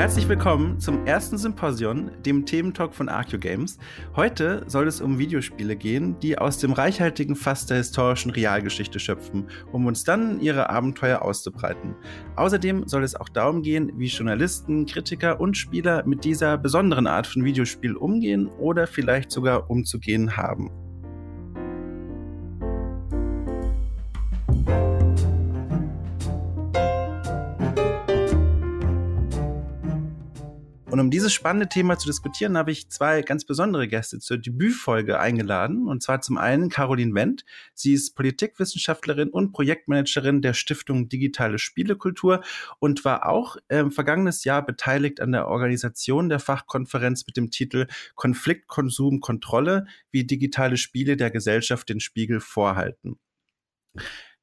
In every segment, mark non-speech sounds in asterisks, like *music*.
Herzlich willkommen zum ersten Symposion, dem Thementalk von Arceo Games. Heute soll es um Videospiele gehen, die aus dem reichhaltigen Fass der historischen Realgeschichte schöpfen, um uns dann ihre Abenteuer auszubreiten. Außerdem soll es auch darum gehen, wie Journalisten, Kritiker und Spieler mit dieser besonderen Art von Videospiel umgehen oder vielleicht sogar umzugehen haben. Und um dieses spannende Thema zu diskutieren, habe ich zwei ganz besondere Gäste zur Debütfolge eingeladen. Und zwar zum einen Caroline Wendt. Sie ist Politikwissenschaftlerin und Projektmanagerin der Stiftung Digitale Spielekultur und war auch äh, vergangenes Jahr beteiligt an der Organisation der Fachkonferenz mit dem Titel Konflikt, Konsum, Kontrolle, wie digitale Spiele der Gesellschaft den Spiegel vorhalten.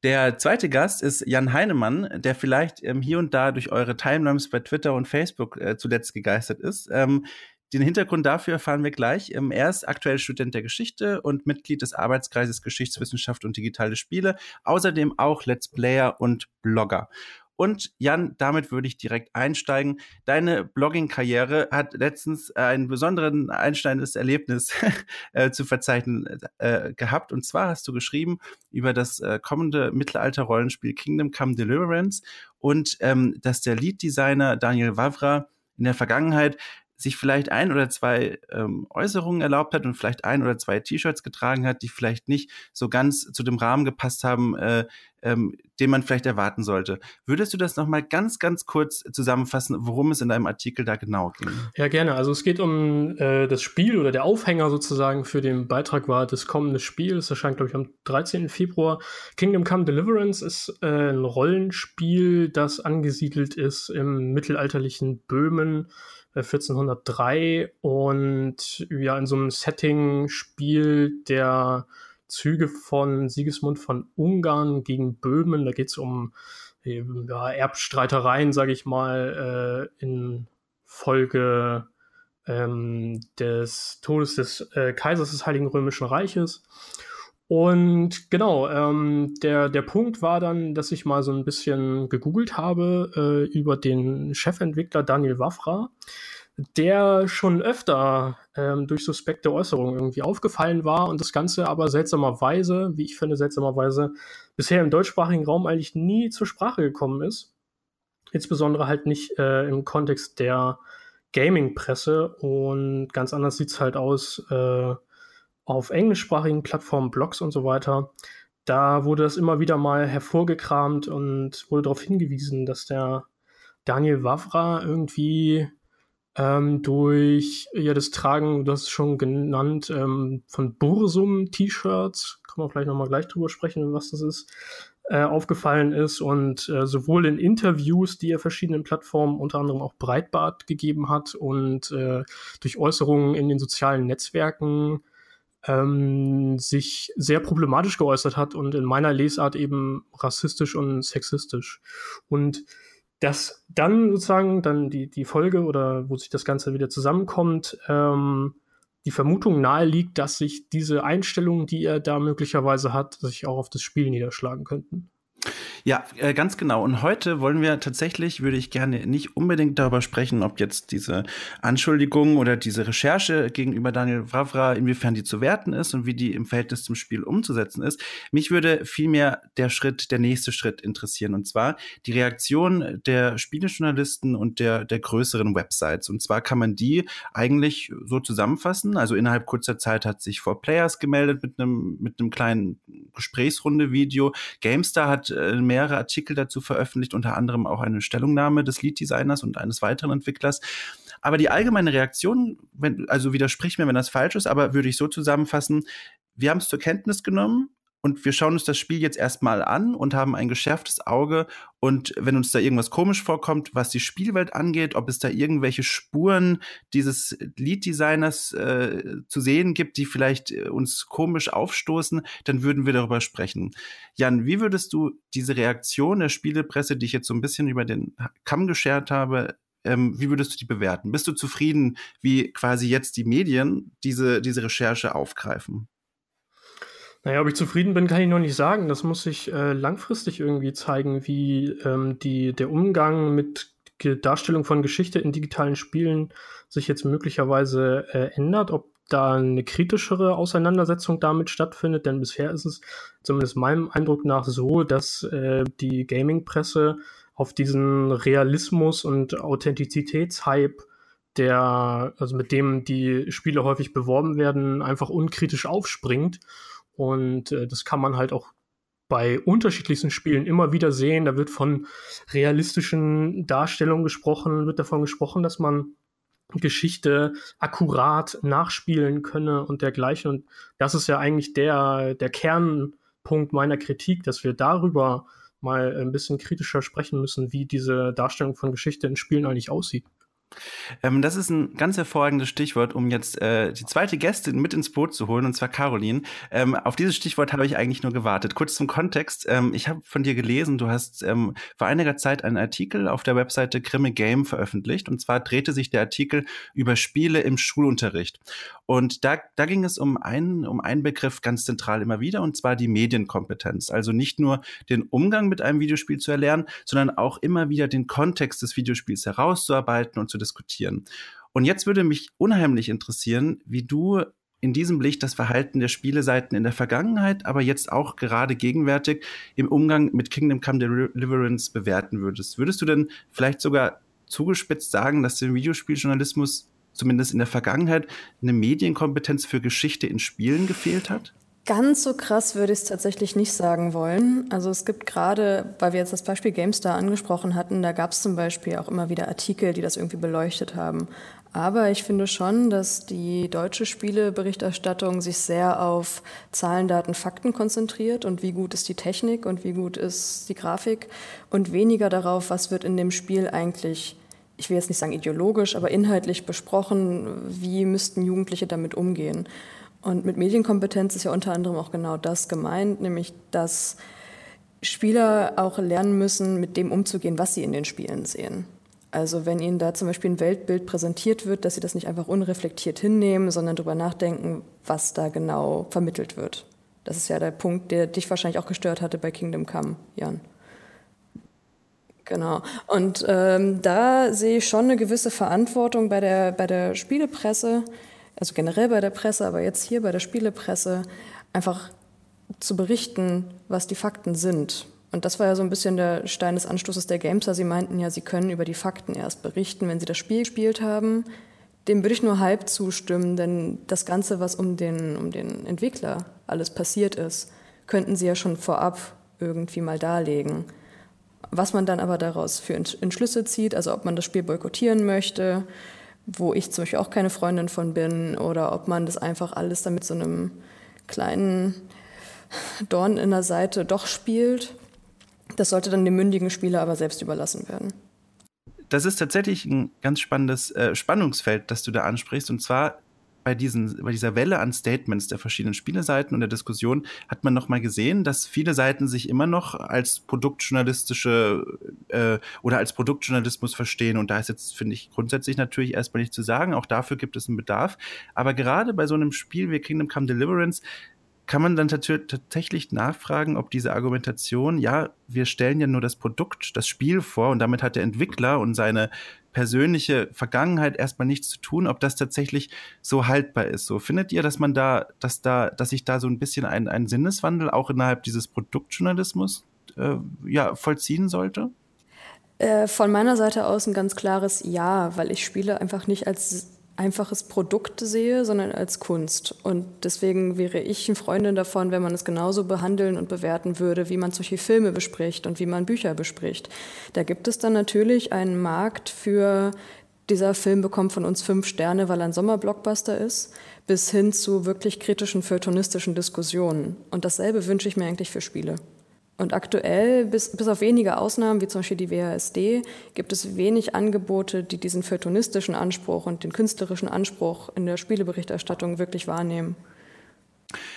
Der zweite Gast ist Jan Heinemann, der vielleicht ähm, hier und da durch eure Timelines bei Twitter und Facebook äh, zuletzt gegeistert ist. Ähm, den Hintergrund dafür erfahren wir gleich. Ähm, er ist aktuell Student der Geschichte und Mitglied des Arbeitskreises Geschichtswissenschaft und digitale Spiele, außerdem auch Let's Player und Blogger. Und Jan, damit würde ich direkt einsteigen. Deine Blogging-Karriere hat letztens ein besonderen einschneidendes Erlebnis *laughs* äh, zu verzeichnen äh, gehabt. Und zwar hast du geschrieben über das äh, kommende Mittelalter-Rollenspiel Kingdom Come Deliverance und ähm, dass der Lead-Designer Daniel Wavra in der Vergangenheit sich vielleicht ein oder zwei ähm, Äußerungen erlaubt hat und vielleicht ein oder zwei T-Shirts getragen hat, die vielleicht nicht so ganz zu dem Rahmen gepasst haben, äh, ähm, den man vielleicht erwarten sollte. Würdest du das nochmal ganz, ganz kurz zusammenfassen, worum es in deinem Artikel da genau ging? Ja, gerne. Also es geht um äh, das Spiel oder der Aufhänger sozusagen für den Beitrag war das kommende Spiel. Das erscheint, glaube ich, am 13. Februar. Kingdom Come Deliverance ist äh, ein Rollenspiel, das angesiedelt ist im mittelalterlichen Böhmen 1403 äh, und ja in so einem Setting spielt der Züge von Sigismund von Ungarn gegen Böhmen. Da geht es um ja, Erbstreitereien, sage ich mal, äh, in Folge ähm, des Todes des äh, Kaisers des Heiligen Römischen Reiches. Und genau, ähm, der, der Punkt war dann, dass ich mal so ein bisschen gegoogelt habe äh, über den Chefentwickler Daniel Wafra, der schon öfter ähm, durch suspekte Äußerungen irgendwie aufgefallen war und das Ganze aber seltsamerweise, wie ich finde, seltsamerweise bisher im deutschsprachigen Raum eigentlich nie zur Sprache gekommen ist. Insbesondere halt nicht äh, im Kontext der Gaming-Presse und ganz anders sieht's halt aus äh, auf englischsprachigen Plattformen, Blogs und so weiter, da wurde das immer wieder mal hervorgekramt und wurde darauf hingewiesen, dass der Daniel Wavra irgendwie ähm, durch ja das Tragen, hast es schon genannt, ähm, von Bursum-T-Shirts, kann man vielleicht nochmal gleich drüber sprechen, was das ist, äh, aufgefallen ist und äh, sowohl in Interviews, die er verschiedenen Plattformen, unter anderem auch Breitbart gegeben hat und äh, durch Äußerungen in den sozialen Netzwerken ähm, sich sehr problematisch geäußert hat und in meiner Lesart eben rassistisch und sexistisch. Und dass dann sozusagen dann die, die Folge oder wo sich das Ganze wieder zusammenkommt, ähm, die Vermutung nahe liegt, dass sich diese Einstellungen, die er da möglicherweise hat, sich auch auf das Spiel niederschlagen könnten. Ja, äh, ganz genau. Und heute wollen wir tatsächlich, würde ich gerne nicht unbedingt darüber sprechen, ob jetzt diese Anschuldigung oder diese Recherche gegenüber Daniel Wavra, inwiefern die zu werten ist und wie die im Verhältnis zum Spiel umzusetzen ist. Mich würde vielmehr der Schritt, der nächste Schritt interessieren. Und zwar die Reaktion der Spielejournalisten und der, der größeren Websites. Und zwar kann man die eigentlich so zusammenfassen. Also innerhalb kurzer Zeit hat sich For Players gemeldet mit einem, mit einem kleinen Gesprächsrunde-Video. GameStar hat äh, mehrere Artikel dazu veröffentlicht, unter anderem auch eine Stellungnahme des Lead-Designers und eines weiteren Entwicklers. Aber die allgemeine Reaktion, wenn, also widersprich mir, wenn das falsch ist, aber würde ich so zusammenfassen, wir haben es zur Kenntnis genommen, und wir schauen uns das Spiel jetzt erstmal an und haben ein geschärftes Auge. Und wenn uns da irgendwas komisch vorkommt, was die Spielwelt angeht, ob es da irgendwelche Spuren dieses Lead-Designers äh, zu sehen gibt, die vielleicht äh, uns komisch aufstoßen, dann würden wir darüber sprechen. Jan, wie würdest du diese Reaktion der Spielepresse, die ich jetzt so ein bisschen über den Kamm geschert habe, ähm, wie würdest du die bewerten? Bist du zufrieden, wie quasi jetzt die Medien diese, diese Recherche aufgreifen? Naja, ob ich zufrieden bin, kann ich noch nicht sagen. Das muss sich äh, langfristig irgendwie zeigen, wie ähm, die, der Umgang mit Darstellung von Geschichte in digitalen Spielen sich jetzt möglicherweise äh, ändert, ob da eine kritischere Auseinandersetzung damit stattfindet, denn bisher ist es zumindest meinem Eindruck nach so, dass äh, die Gaming-Presse auf diesen Realismus und Authentizitätshype, der, also mit dem die Spiele häufig beworben werden, einfach unkritisch aufspringt. Und äh, das kann man halt auch bei unterschiedlichsten Spielen immer wieder sehen. Da wird von realistischen Darstellungen gesprochen, wird davon gesprochen, dass man Geschichte akkurat nachspielen könne und dergleichen. Und das ist ja eigentlich der, der Kernpunkt meiner Kritik, dass wir darüber mal ein bisschen kritischer sprechen müssen, wie diese Darstellung von Geschichte in Spielen eigentlich aussieht. Ähm, das ist ein ganz hervorragendes Stichwort, um jetzt äh, die zweite Gästin mit ins Boot zu holen, und zwar Caroline. Ähm, auf dieses Stichwort habe ich eigentlich nur gewartet. Kurz zum Kontext. Ähm, ich habe von dir gelesen, du hast ähm, vor einiger Zeit einen Artikel auf der Webseite Grimme Game veröffentlicht. Und zwar drehte sich der Artikel über Spiele im Schulunterricht. Und da, da ging es um einen, um einen Begriff ganz zentral immer wieder, und zwar die Medienkompetenz. Also nicht nur den Umgang mit einem Videospiel zu erlernen, sondern auch immer wieder den Kontext des Videospiels herauszuarbeiten und zu diskutieren. Und jetzt würde mich unheimlich interessieren, wie du in diesem Licht das Verhalten der Spieleseiten in der Vergangenheit, aber jetzt auch gerade gegenwärtig im Umgang mit Kingdom Come Deliverance bewerten würdest. Würdest du denn vielleicht sogar zugespitzt sagen, dass dem Videospieljournalismus zumindest in der Vergangenheit eine Medienkompetenz für Geschichte in Spielen gefehlt hat? Ganz so krass würde ich es tatsächlich nicht sagen wollen. Also es gibt gerade, weil wir jetzt das Beispiel GameStar angesprochen hatten, da gab es zum Beispiel auch immer wieder Artikel, die das irgendwie beleuchtet haben. Aber ich finde schon, dass die deutsche Spieleberichterstattung sich sehr auf Zahlen, Daten, Fakten konzentriert und wie gut ist die Technik und wie gut ist die Grafik und weniger darauf, was wird in dem Spiel eigentlich ich will jetzt nicht sagen ideologisch, aber inhaltlich besprochen, wie müssten Jugendliche damit umgehen. Und mit Medienkompetenz ist ja unter anderem auch genau das gemeint, nämlich dass Spieler auch lernen müssen, mit dem umzugehen, was sie in den Spielen sehen. Also wenn ihnen da zum Beispiel ein Weltbild präsentiert wird, dass sie das nicht einfach unreflektiert hinnehmen, sondern darüber nachdenken, was da genau vermittelt wird. Das ist ja der Punkt, der dich wahrscheinlich auch gestört hatte bei Kingdom Come, Jan. Genau. Und ähm, da sehe ich schon eine gewisse Verantwortung bei der, bei der Spielepresse, also generell bei der Presse, aber jetzt hier bei der Spielepresse, einfach zu berichten, was die Fakten sind. Und das war ja so ein bisschen der Stein des Anstoßes der Gameser. Sie meinten ja, sie können über die Fakten erst berichten, wenn sie das Spiel gespielt haben. Dem würde ich nur halb zustimmen, denn das Ganze, was um den, um den Entwickler alles passiert ist, könnten sie ja schon vorab irgendwie mal darlegen. Was man dann aber daraus für Entschlüsse zieht, also ob man das Spiel boykottieren möchte, wo ich zum Beispiel auch keine Freundin von bin, oder ob man das einfach alles dann mit so einem kleinen Dorn in der Seite doch spielt, das sollte dann dem mündigen Spieler aber selbst überlassen werden. Das ist tatsächlich ein ganz spannendes äh, Spannungsfeld, das du da ansprichst. Und zwar bei, diesen, bei dieser Welle an Statements der verschiedenen Spieleseiten und der Diskussion hat man nochmal gesehen, dass viele Seiten sich immer noch als produktjournalistische äh, oder als Produktjournalismus verstehen. Und da ist jetzt, finde ich, grundsätzlich natürlich erstmal nicht zu sagen. Auch dafür gibt es einen Bedarf. Aber gerade bei so einem Spiel wie Kingdom Come Deliverance kann man dann tatsächlich nachfragen, ob diese Argumentation, ja, wir stellen ja nur das Produkt, das Spiel vor und damit hat der Entwickler und seine persönliche Vergangenheit erstmal nichts zu tun, ob das tatsächlich so haltbar ist. So findet ihr, dass man da, dass da, dass sich da so ein bisschen ein, ein Sinneswandel auch innerhalb dieses Produktjournalismus äh, ja, vollziehen sollte? Äh, von meiner Seite aus ein ganz klares Ja, weil ich Spiele einfach nicht als einfaches Produkt sehe, sondern als Kunst. Und deswegen wäre ich eine Freundin davon, wenn man es genauso behandeln und bewerten würde, wie man solche Filme bespricht und wie man Bücher bespricht. Da gibt es dann natürlich einen Markt für dieser Film bekommt von uns fünf Sterne, weil er ein Sommerblockbuster ist, bis hin zu wirklich kritischen feuilletonistischen Diskussionen. Und dasselbe wünsche ich mir eigentlich für Spiele. Und aktuell, bis, bis auf wenige Ausnahmen, wie zum Beispiel die WASD, gibt es wenig Angebote, die diesen feuilletonistischen Anspruch und den künstlerischen Anspruch in der Spieleberichterstattung wirklich wahrnehmen.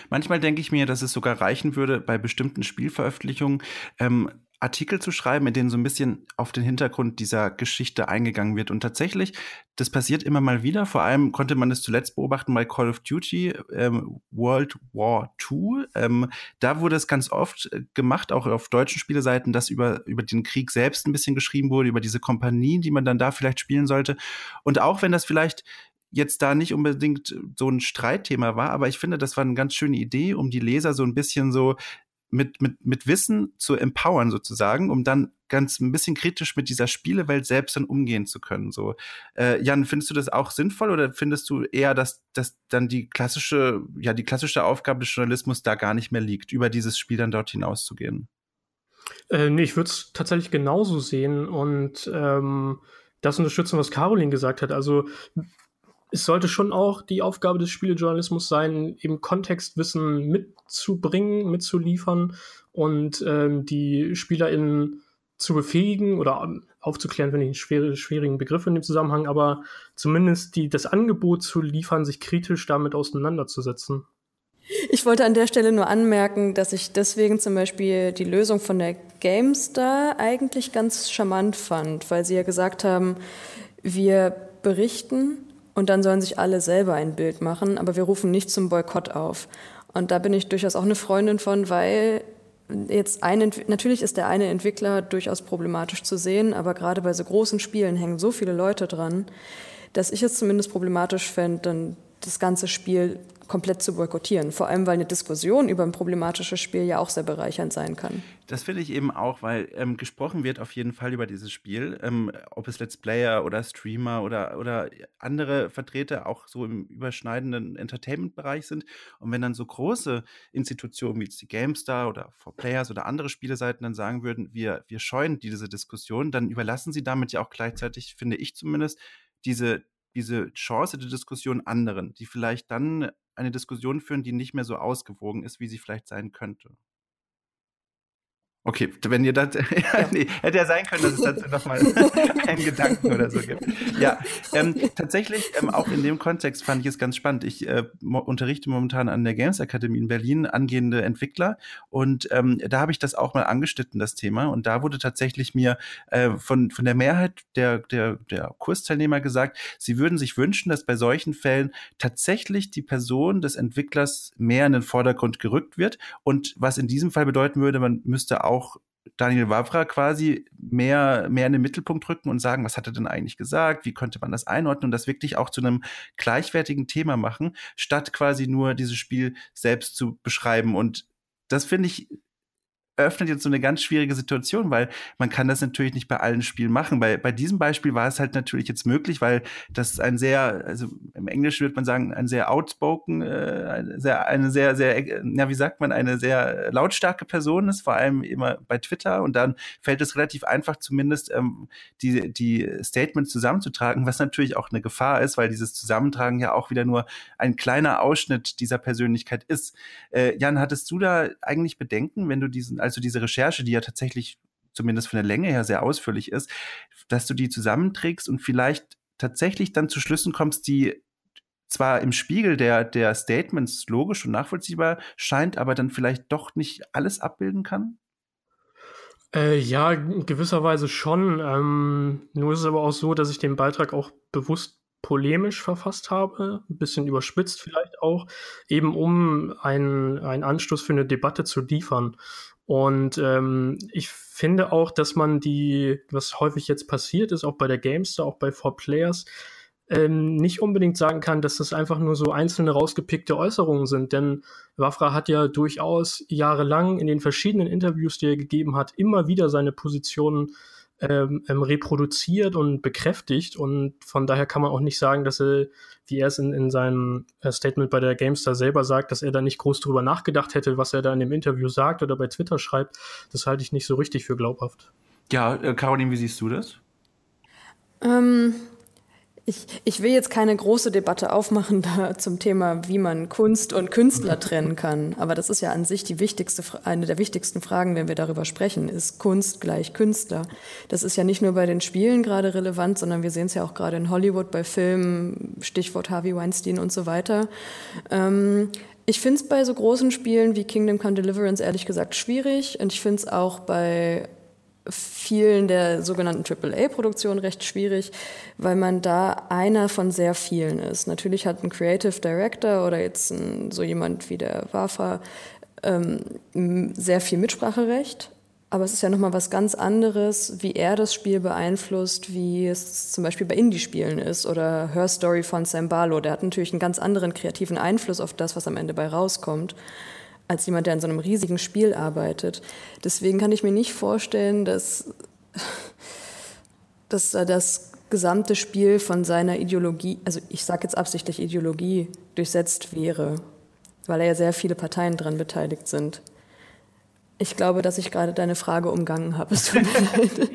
Manchmal denke ich mir, dass es sogar reichen würde, bei bestimmten Spielveröffentlichungen ähm, Artikel zu schreiben, in denen so ein bisschen auf den Hintergrund dieser Geschichte eingegangen wird. Und tatsächlich, das passiert immer mal wieder. Vor allem konnte man es zuletzt beobachten bei Call of Duty ähm, World War II. Ähm, da wurde es ganz oft äh, gemacht, auch auf deutschen Spieleseiten, dass über, über den Krieg selbst ein bisschen geschrieben wurde, über diese Kompanie, die man dann da vielleicht spielen sollte. Und auch wenn das vielleicht jetzt da nicht unbedingt so ein Streitthema war, aber ich finde, das war eine ganz schöne Idee, um die Leser so ein bisschen so mit, mit, mit Wissen zu empowern sozusagen, um dann ganz ein bisschen kritisch mit dieser Spielewelt selbst dann umgehen zu können. So, äh, Jan, findest du das auch sinnvoll oder findest du eher, dass, dass dann die klassische, ja, die klassische Aufgabe des Journalismus da gar nicht mehr liegt, über dieses Spiel dann dort hinauszugehen? Äh, nee, ich würde es tatsächlich genauso sehen und ähm, das unterstützen, was Caroline gesagt hat. Also es sollte schon auch die Aufgabe des Spielejournalismus sein, eben Kontextwissen mitzubringen, mitzuliefern und ähm, die SpielerInnen zu befähigen oder aufzuklären, finde ich einen schwer, schwierigen Begriff in dem Zusammenhang, aber zumindest die, das Angebot zu liefern, sich kritisch damit auseinanderzusetzen. Ich wollte an der Stelle nur anmerken, dass ich deswegen zum Beispiel die Lösung von der GameStar eigentlich ganz charmant fand, weil sie ja gesagt haben, wir berichten und dann sollen sich alle selber ein Bild machen, aber wir rufen nicht zum Boykott auf. Und da bin ich durchaus auch eine Freundin von, weil jetzt ein, natürlich ist der eine Entwickler durchaus problematisch zu sehen, aber gerade bei so großen Spielen hängen so viele Leute dran, dass ich es zumindest problematisch fände, dann das ganze Spiel komplett zu boykottieren. Vor allem, weil eine Diskussion über ein problematisches Spiel ja auch sehr bereichernd sein kann. Das finde ich eben auch, weil ähm, gesprochen wird auf jeden Fall über dieses Spiel, ähm, ob es Let's Player oder Streamer oder, oder andere Vertreter auch so im überschneidenden Entertainment-Bereich sind. Und wenn dann so große Institutionen wie die GameStar oder 4Players oder andere Spieleseiten dann sagen würden, wir, wir scheuen diese Diskussion, dann überlassen sie damit ja auch gleichzeitig, finde ich zumindest, diese, diese Chance der Diskussion anderen, die vielleicht dann eine Diskussion führen, die nicht mehr so ausgewogen ist, wie sie vielleicht sein könnte. Okay, wenn ihr das, *laughs* nee, hätte ja sein können, dass es dazu nochmal *laughs* einen Gedanken oder so gibt. Ja, ähm, tatsächlich, ähm, auch in dem Kontext fand ich es ganz spannend. Ich äh, mo unterrichte momentan an der Games Akademie in Berlin angehende Entwickler und ähm, da habe ich das auch mal angeschnitten, das Thema. Und da wurde tatsächlich mir äh, von, von der Mehrheit der, der, der Kursteilnehmer gesagt, sie würden sich wünschen, dass bei solchen Fällen tatsächlich die Person des Entwicklers mehr in den Vordergrund gerückt wird. Und was in diesem Fall bedeuten würde, man müsste auch Daniel Wavra quasi mehr, mehr in den Mittelpunkt rücken und sagen, was hat er denn eigentlich gesagt, wie könnte man das einordnen und das wirklich auch zu einem gleichwertigen Thema machen, statt quasi nur dieses Spiel selbst zu beschreiben. Und das finde ich eröffnet jetzt so eine ganz schwierige Situation, weil man kann das natürlich nicht bei allen Spielen machen. Bei, bei diesem Beispiel war es halt natürlich jetzt möglich, weil das ein sehr, also im Englischen würde man sagen, ein sehr outspoken, äh, eine sehr, eine sehr, sehr, ja, wie sagt man, eine sehr lautstarke Person ist, vor allem immer bei Twitter. Und dann fällt es relativ einfach, zumindest ähm, die, die Statements zusammenzutragen, was natürlich auch eine Gefahr ist, weil dieses Zusammentragen ja auch wieder nur ein kleiner Ausschnitt dieser Persönlichkeit ist. Äh, Jan, hattest du da eigentlich Bedenken, wenn du diesen, also diese Recherche, die ja tatsächlich zumindest von der Länge her sehr ausführlich ist, dass du die zusammenträgst und vielleicht tatsächlich dann zu Schlüssen kommst, die zwar im Spiegel der, der Statements logisch und nachvollziehbar scheint, aber dann vielleicht doch nicht alles abbilden kann? Äh, ja, in gewisser Weise schon. Ähm, nur ist es aber auch so, dass ich den Beitrag auch bewusst polemisch verfasst habe, ein bisschen überspitzt vielleicht auch, eben um einen, einen Anstoß für eine Debatte zu liefern. Und ähm, ich finde auch, dass man die, was häufig jetzt passiert ist, auch bei der Gamester, auch bei 4Players, ähm, nicht unbedingt sagen kann, dass das einfach nur so einzelne rausgepickte Äußerungen sind. Denn Wafra hat ja durchaus jahrelang in den verschiedenen Interviews, die er gegeben hat, immer wieder seine Positionen ähm, ähm, reproduziert und bekräftigt. Und von daher kann man auch nicht sagen, dass er, wie er es in, in seinem äh, Statement bei der GameStar selber sagt, dass er da nicht groß drüber nachgedacht hätte, was er da in dem Interview sagt oder bei Twitter schreibt. Das halte ich nicht so richtig für glaubhaft. Ja, äh, Caroline, wie siehst du das? Ähm, ich, ich will jetzt keine große Debatte aufmachen *laughs* da zum Thema, wie man Kunst und Künstler trennen kann. Aber das ist ja an sich die wichtigste, eine der wichtigsten Fragen, wenn wir darüber sprechen. Ist Kunst gleich Künstler? Das ist ja nicht nur bei den Spielen gerade relevant, sondern wir sehen es ja auch gerade in Hollywood bei Filmen, Stichwort Harvey Weinstein und so weiter. Ähm, ich finde es bei so großen Spielen wie Kingdom Come Deliverance ehrlich gesagt schwierig und ich finde es auch bei vielen der sogenannten AAA-Produktionen recht schwierig, weil man da einer von sehr vielen ist. Natürlich hat ein Creative Director oder jetzt ein, so jemand wie der WAFA ähm, sehr viel Mitspracherecht, aber es ist ja nochmal was ganz anderes, wie er das Spiel beeinflusst, wie es zum Beispiel bei Indie-Spielen ist oder Her Story von Sam Barlow. Der hat natürlich einen ganz anderen kreativen Einfluss auf das, was am Ende bei rauskommt als jemand, der an so einem riesigen Spiel arbeitet. Deswegen kann ich mir nicht vorstellen, dass, dass das gesamte Spiel von seiner Ideologie, also ich sage jetzt absichtlich Ideologie, durchsetzt wäre, weil ja sehr viele Parteien daran beteiligt sind. Ich glaube, dass ich gerade deine Frage umgangen habe. Es tut mir *laughs* leid.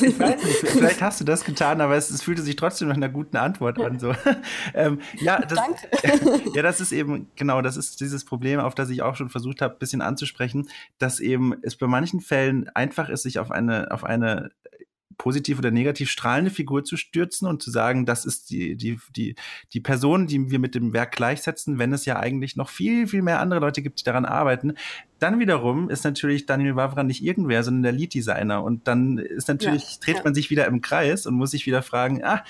ich weiß nicht, vielleicht hast du das getan, aber es, es fühlte sich trotzdem nach einer guten Antwort an. So. *laughs* ähm, ja, das, Danke. *laughs* ja, das ist eben, genau, das ist dieses Problem, auf das ich auch schon versucht habe, ein bisschen anzusprechen, dass eben es bei manchen Fällen einfach ist, sich auf eine, auf eine positiv oder negativ strahlende Figur zu stürzen und zu sagen, das ist die, die, die, die Person, die wir mit dem Werk gleichsetzen, wenn es ja eigentlich noch viel, viel mehr andere Leute gibt, die daran arbeiten. Dann wiederum ist natürlich Daniel Wavra nicht irgendwer, sondern der Lead-Designer. Und dann ist natürlich, ja, dreht ja. man sich wieder im Kreis und muss sich wieder fragen, ah,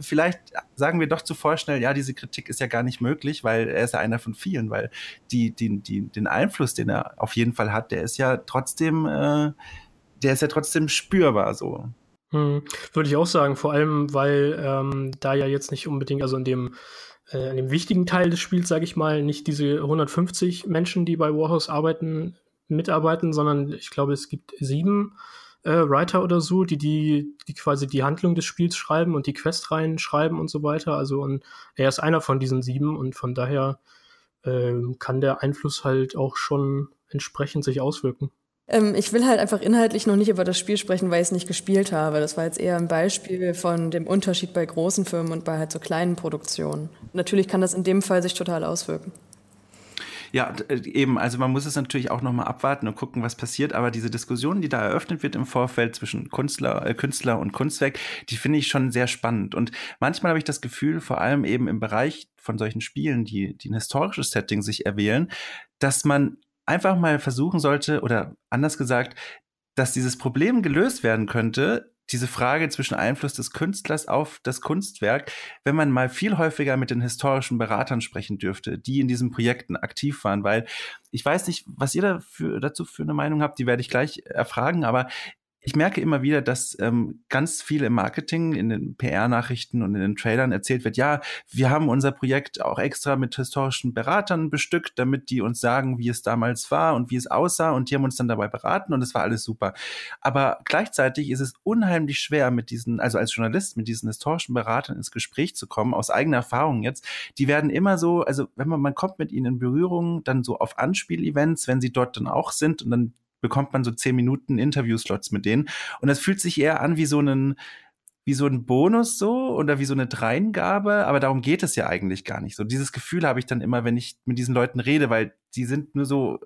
vielleicht sagen wir doch zu vorschnell, ja, diese Kritik ist ja gar nicht möglich, weil er ist ja einer von vielen, weil die, die, die, den Einfluss, den er auf jeden Fall hat, der ist ja trotzdem, äh, der ist ja trotzdem spürbar so. Hm, würde ich auch sagen, vor allem, weil ähm, da ja jetzt nicht unbedingt, also in dem, äh, in dem wichtigen Teil des Spiels, sage ich mal, nicht diese 150 Menschen, die bei Warhouse arbeiten, mitarbeiten, sondern ich glaube, es gibt sieben äh, Writer oder so, die, die, die quasi die Handlung des Spiels schreiben und die Questreihen schreiben und so weiter. Also und er ist einer von diesen sieben und von daher äh, kann der Einfluss halt auch schon entsprechend sich auswirken. Ähm, ich will halt einfach inhaltlich noch nicht über das Spiel sprechen, weil ich es nicht gespielt habe. Das war jetzt eher ein Beispiel von dem Unterschied bei großen Firmen und bei halt so kleinen Produktionen. Natürlich kann das in dem Fall sich total auswirken. Ja, äh, eben, also man muss es natürlich auch nochmal abwarten und gucken, was passiert, aber diese Diskussion, die da eröffnet wird im Vorfeld zwischen Künstler, äh, Künstler und Kunstwerk, die finde ich schon sehr spannend. Und manchmal habe ich das Gefühl, vor allem eben im Bereich von solchen Spielen, die, die ein historisches Setting sich erwählen, dass man einfach mal versuchen sollte, oder anders gesagt, dass dieses Problem gelöst werden könnte, diese Frage zwischen Einfluss des Künstlers auf das Kunstwerk, wenn man mal viel häufiger mit den historischen Beratern sprechen dürfte, die in diesen Projekten aktiv waren, weil ich weiß nicht, was ihr dafür, dazu für eine Meinung habt, die werde ich gleich erfragen, aber ich merke immer wieder, dass ähm, ganz viel im Marketing, in den PR-Nachrichten und in den Trailern erzählt wird, ja, wir haben unser Projekt auch extra mit historischen Beratern bestückt, damit die uns sagen, wie es damals war und wie es aussah und die haben uns dann dabei beraten und es war alles super. Aber gleichzeitig ist es unheimlich schwer mit diesen, also als Journalist mit diesen historischen Beratern ins Gespräch zu kommen, aus eigener Erfahrung jetzt. Die werden immer so, also wenn man, man kommt mit ihnen in Berührung, dann so auf Anspielevents, wenn sie dort dann auch sind und dann bekommt man so zehn Minuten Interviewslots mit denen. Und das fühlt sich eher an wie so ein, wie so ein Bonus so oder wie so eine Dreingabe, aber darum geht es ja eigentlich gar nicht so. Dieses Gefühl habe ich dann immer, wenn ich mit diesen Leuten rede, weil die sind nur so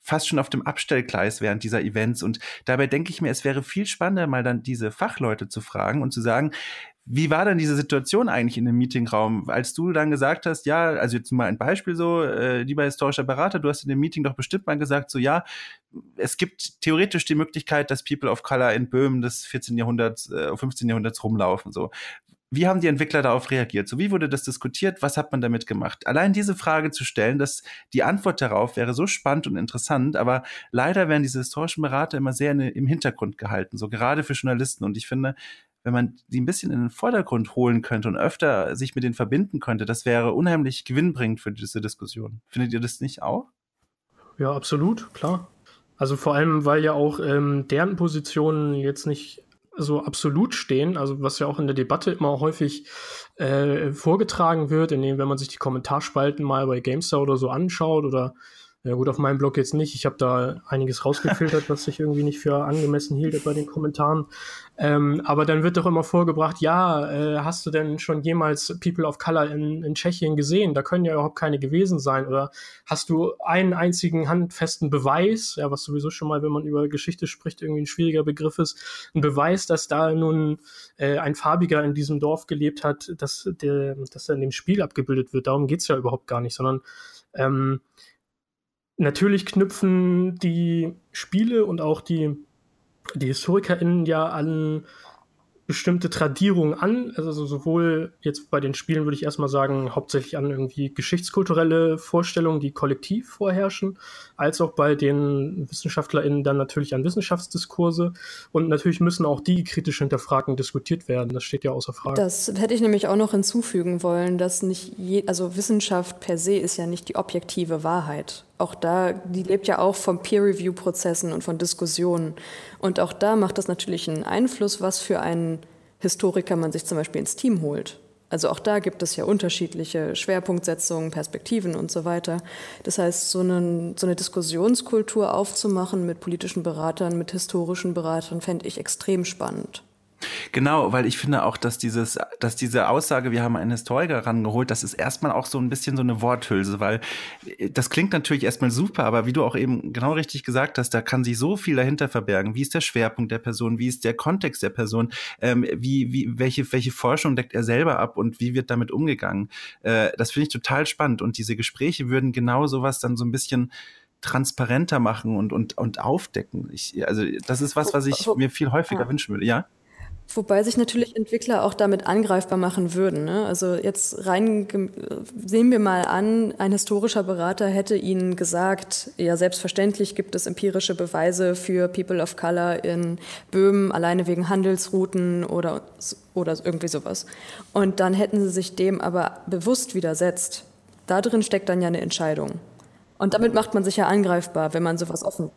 fast schon auf dem Abstellgleis während dieser Events und dabei denke ich mir, es wäre viel spannender, mal dann diese Fachleute zu fragen und zu sagen, wie war denn diese Situation eigentlich in dem Meetingraum, als du dann gesagt hast, ja, also jetzt mal ein Beispiel so, äh, lieber historischer Berater, du hast in dem Meeting doch bestimmt mal gesagt, so ja, es gibt theoretisch die Möglichkeit, dass People of Color in Böhmen des 14. Jahrhunderts, äh, 15. Jahrhunderts rumlaufen, so. Wie haben die Entwickler darauf reagiert? So, wie wurde das diskutiert? Was hat man damit gemacht? Allein diese Frage zu stellen, dass die Antwort darauf wäre so spannend und interessant, aber leider werden diese historischen Berater immer sehr in, im Hintergrund gehalten, so gerade für Journalisten. Und ich finde, wenn man die ein bisschen in den Vordergrund holen könnte und öfter sich mit denen verbinden könnte, das wäre unheimlich gewinnbringend für diese Diskussion. Findet ihr das nicht auch? Ja, absolut, klar. Also vor allem, weil ja auch ähm, deren Positionen jetzt nicht so absolut stehen, also was ja auch in der Debatte immer häufig äh, vorgetragen wird, indem, wenn man sich die Kommentarspalten mal bei GameStar oder so anschaut oder ja gut, auf meinem Blog jetzt nicht. Ich habe da einiges rausgefiltert, *laughs* was ich irgendwie nicht für angemessen hielt bei den Kommentaren. Ähm, aber dann wird doch immer vorgebracht, ja, äh, hast du denn schon jemals People of Color in, in Tschechien gesehen? Da können ja überhaupt keine gewesen sein. Oder hast du einen einzigen handfesten Beweis, ja, was sowieso schon mal, wenn man über Geschichte spricht, irgendwie ein schwieriger Begriff ist, ein Beweis, dass da nun äh, ein Farbiger in diesem Dorf gelebt hat, dass, der, dass er in dem Spiel abgebildet wird. Darum geht's ja überhaupt gar nicht, sondern ähm, natürlich knüpfen die Spiele und auch die, die HistorikerInnen ja an bestimmte Tradierungen an. Also sowohl jetzt bei den Spielen würde ich erstmal sagen, hauptsächlich an irgendwie geschichtskulturelle Vorstellungen, die kollektiv vorherrschen, als auch bei den WissenschaftlerInnen dann natürlich an Wissenschaftsdiskurse. Und natürlich müssen auch die kritisch hinterfragen diskutiert werden. Das steht ja außer Frage. Das hätte ich nämlich auch noch hinzufügen wollen, dass nicht je, also Wissenschaft per se ist ja nicht die objektive Wahrheit auch da, die lebt ja auch von Peer-Review-Prozessen und von Diskussionen. Und auch da macht das natürlich einen Einfluss, was für einen Historiker man sich zum Beispiel ins Team holt. Also auch da gibt es ja unterschiedliche Schwerpunktsetzungen, Perspektiven und so weiter. Das heißt, so, eine, so eine Diskussionskultur aufzumachen mit politischen Beratern, mit historischen Beratern, fände ich extrem spannend. Genau, weil ich finde auch, dass dieses, dass diese Aussage, wir haben einen Historiker rangeholt, das ist erstmal auch so ein bisschen so eine Worthülse, weil äh, das klingt natürlich erstmal super, aber wie du auch eben genau richtig gesagt hast, da kann sich so viel dahinter verbergen. Wie ist der Schwerpunkt der Person? Wie ist der Kontext der Person? Ähm, wie, wie, welche, welche Forschung deckt er selber ab und wie wird damit umgegangen? Äh, das finde ich total spannend und diese Gespräche würden genau sowas dann so ein bisschen transparenter machen und, und, und aufdecken. Ich, also das ist was, was ich mir viel häufiger ja. wünschen würde. Ja? Wobei sich natürlich Entwickler auch damit angreifbar machen würden. Ne? Also jetzt rein sehen wir mal an, ein historischer Berater hätte Ihnen gesagt, ja selbstverständlich gibt es empirische Beweise für People of Color in Böhmen, alleine wegen Handelsrouten oder, oder irgendwie sowas. Und dann hätten Sie sich dem aber bewusst widersetzt. Da drin steckt dann ja eine Entscheidung. Und damit macht man sich ja angreifbar, wenn man sowas offen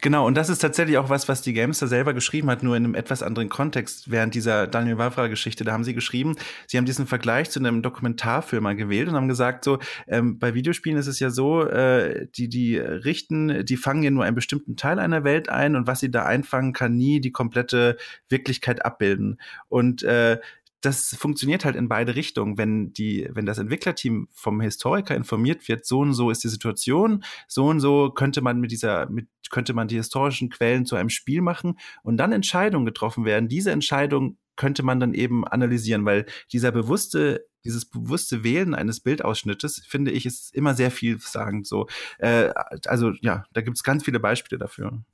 Genau, und das ist tatsächlich auch was, was die Gamester selber geschrieben hat, nur in einem etwas anderen Kontext. Während dieser Daniel Wavra-Geschichte, da haben sie geschrieben, sie haben diesen Vergleich zu einem Dokumentarfilm mal gewählt und haben gesagt, so, ähm, bei Videospielen ist es ja so, äh, die, die richten, die fangen ja nur einen bestimmten Teil einer Welt ein und was sie da einfangen, kann nie die komplette Wirklichkeit abbilden. Und äh, das funktioniert halt in beide Richtungen. Wenn die, wenn das Entwicklerteam vom Historiker informiert wird, so und so ist die Situation, so und so könnte man mit dieser, mit, könnte man die historischen Quellen zu einem Spiel machen und dann Entscheidungen getroffen werden. Diese Entscheidung könnte man dann eben analysieren, weil dieser bewusste dieses bewusste Wählen eines Bildausschnittes, finde ich, ist immer sehr vielsagend so. Äh, also ja, da gibt es ganz viele Beispiele dafür.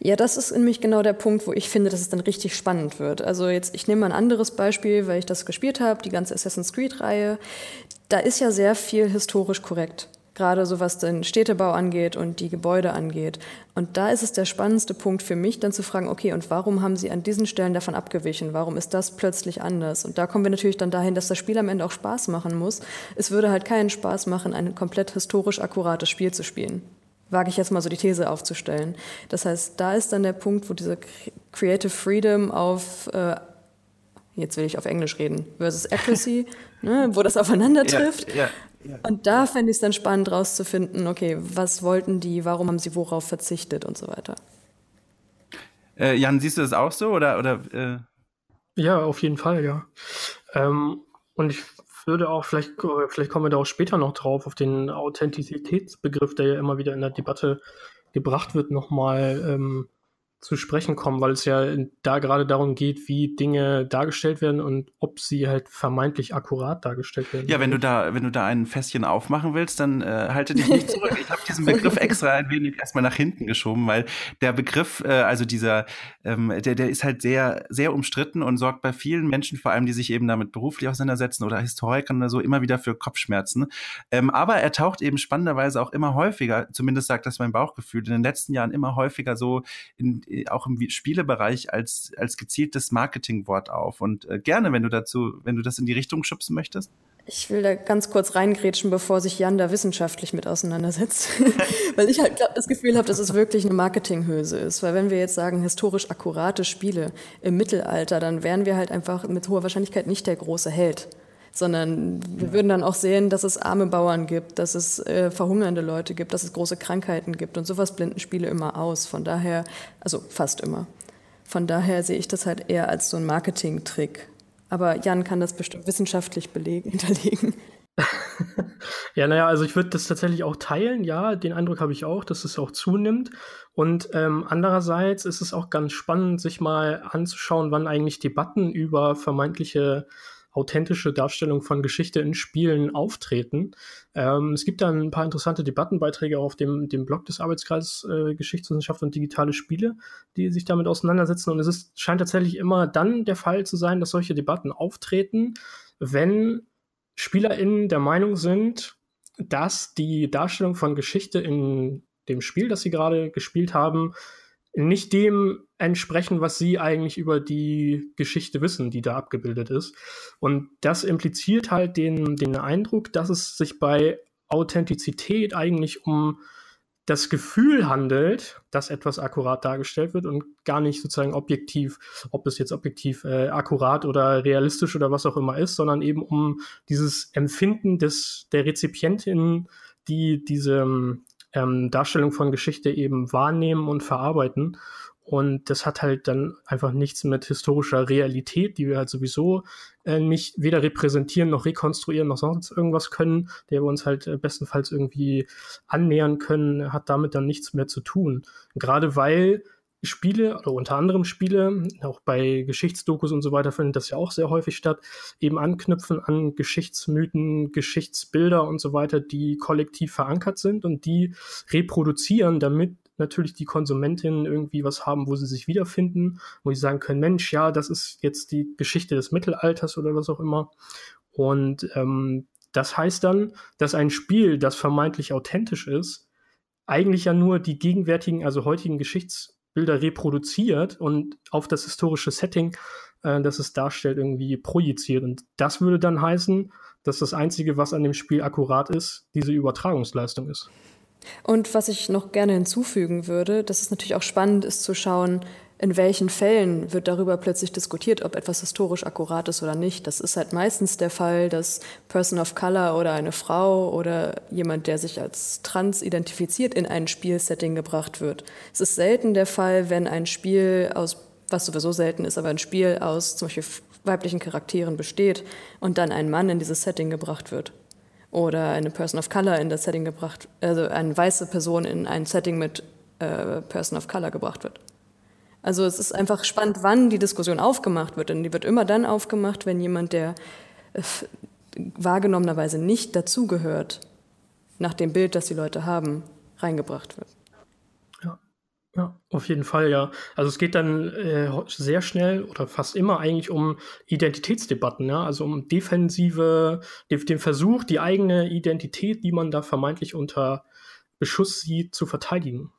Ja, das ist nämlich genau der Punkt, wo ich finde, dass es dann richtig spannend wird. Also jetzt, ich nehme mal ein anderes Beispiel, weil ich das gespielt habe, die ganze Assassin's Creed-Reihe. Da ist ja sehr viel historisch korrekt. Gerade so was den Städtebau angeht und die Gebäude angeht. Und da ist es der spannendste Punkt für mich, dann zu fragen, okay, und warum haben sie an diesen Stellen davon abgewichen? Warum ist das plötzlich anders? Und da kommen wir natürlich dann dahin, dass das Spiel am Ende auch Spaß machen muss. Es würde halt keinen Spaß machen, ein komplett historisch akkurates Spiel zu spielen wage ich jetzt mal so die These aufzustellen. Das heißt, da ist dann der Punkt, wo diese Creative Freedom auf, äh, jetzt will ich auf Englisch reden, versus Accuracy, *laughs* ne, wo das aufeinander trifft. Ja, ja, ja. Und da fände ich es dann spannend rauszufinden, okay, was wollten die, warum haben sie worauf verzichtet und so weiter. Äh, Jan, siehst du das auch so oder? oder äh? Ja, auf jeden Fall, ja. Ähm, und ich würde auch, vielleicht, vielleicht kommen wir da auch später noch drauf, auf den Authentizitätsbegriff, der ja immer wieder in der Debatte gebracht wird, nochmal ähm, zu sprechen kommen, weil es ja da gerade darum geht, wie Dinge dargestellt werden und ob sie halt vermeintlich akkurat dargestellt werden. Ja, wenn du da, wenn du da ein Fässchen aufmachen willst, dann äh, halte dich nicht zurück. Ich habe diesen Begriff *laughs* extra ein wenig erstmal nach hinten geschoben, weil der Begriff, äh, also dieser, ähm, der, der ist halt sehr, sehr umstritten und sorgt bei vielen Menschen, vor allem die sich eben damit beruflich auseinandersetzen oder Historikern oder so, immer wieder für Kopfschmerzen. Ähm, aber er taucht eben spannenderweise auch immer häufiger, zumindest sagt das mein Bauchgefühl, in den letzten Jahren immer häufiger so in auch im Spielebereich als, als gezieltes Marketingwort auf. Und äh, gerne, wenn du dazu, wenn du das in die Richtung schubsen möchtest. Ich will da ganz kurz reingrätschen, bevor sich Jan da wissenschaftlich mit auseinandersetzt. *laughs* Weil ich halt das Gefühl habe, dass es wirklich eine Marketinghülse ist. Weil wenn wir jetzt sagen, historisch akkurate Spiele im Mittelalter, dann wären wir halt einfach mit hoher Wahrscheinlichkeit nicht der große Held sondern wir würden dann auch sehen, dass es arme Bauern gibt, dass es äh, verhungernde Leute gibt, dass es große Krankheiten gibt und sowas blenden Spiele immer aus. Von daher, also fast immer. Von daher sehe ich das halt eher als so ein Marketing-Trick. Aber Jan kann das bestimmt wissenschaftlich belegen, *laughs* hinterlegen. *laughs* ja, naja, also ich würde das tatsächlich auch teilen. Ja, den Eindruck habe ich auch, dass es auch zunimmt. Und ähm, andererseits ist es auch ganz spannend, sich mal anzuschauen, wann eigentlich Debatten über vermeintliche authentische Darstellung von Geschichte in Spielen auftreten. Ähm, es gibt dann ein paar interessante Debattenbeiträge auf dem, dem Blog des Arbeitskreises äh, Geschichtswissenschaft und digitale Spiele, die sich damit auseinandersetzen. Und es ist, scheint tatsächlich immer dann der Fall zu sein, dass solche Debatten auftreten, wenn SpielerInnen der Meinung sind, dass die Darstellung von Geschichte in dem Spiel, das sie gerade gespielt haben, nicht dem entsprechen, was sie eigentlich über die Geschichte wissen, die da abgebildet ist. Und das impliziert halt den, den Eindruck, dass es sich bei Authentizität eigentlich um das Gefühl handelt, dass etwas akkurat dargestellt wird und gar nicht sozusagen objektiv, ob es jetzt objektiv äh, akkurat oder realistisch oder was auch immer ist, sondern eben um dieses Empfinden des der Rezipientin, die diese ähm, Darstellung von Geschichte eben wahrnehmen und verarbeiten. Und das hat halt dann einfach nichts mit historischer Realität, die wir halt sowieso äh, nicht weder repräsentieren noch rekonstruieren noch sonst irgendwas können, der wir uns halt äh, bestenfalls irgendwie annähern können, hat damit dann nichts mehr zu tun. Gerade weil Spiele oder unter anderem Spiele, auch bei Geschichtsdokus und so weiter findet das ja auch sehr häufig statt, eben anknüpfen an Geschichtsmythen, Geschichtsbilder und so weiter, die kollektiv verankert sind und die reproduzieren, damit natürlich die Konsumentinnen irgendwie was haben, wo sie sich wiederfinden, wo sie sagen können, Mensch, ja, das ist jetzt die Geschichte des Mittelalters oder was auch immer. Und ähm, das heißt dann, dass ein Spiel, das vermeintlich authentisch ist, eigentlich ja nur die gegenwärtigen, also heutigen Geschichts Bilder reproduziert und auf das historische Setting, äh, das es darstellt, irgendwie projiziert. Und das würde dann heißen, dass das Einzige, was an dem Spiel akkurat ist, diese Übertragungsleistung ist. Und was ich noch gerne hinzufügen würde, dass es natürlich auch spannend ist zu schauen, in welchen Fällen wird darüber plötzlich diskutiert, ob etwas historisch akkurat ist oder nicht. Das ist halt meistens der Fall, dass Person of Color oder eine Frau oder jemand, der sich als trans identifiziert, in ein Spielsetting gebracht wird. Es ist selten der Fall, wenn ein Spiel aus, was sowieso selten ist, aber ein Spiel aus zum Beispiel weiblichen Charakteren besteht und dann ein Mann in dieses Setting gebracht wird. Oder eine Person of Color in das Setting gebracht, also eine weiße Person in ein Setting mit äh, Person of Color gebracht wird. Also es ist einfach spannend, wann die Diskussion aufgemacht wird. Denn die wird immer dann aufgemacht, wenn jemand, der äh, wahrgenommenerweise nicht dazugehört, nach dem Bild, das die Leute haben, reingebracht wird. Ja, auf jeden Fall, ja. Also es geht dann äh, sehr schnell oder fast immer eigentlich um Identitätsdebatten, ja, also um defensive, den Versuch, die eigene Identität, die man da vermeintlich unter Beschuss sieht, zu verteidigen.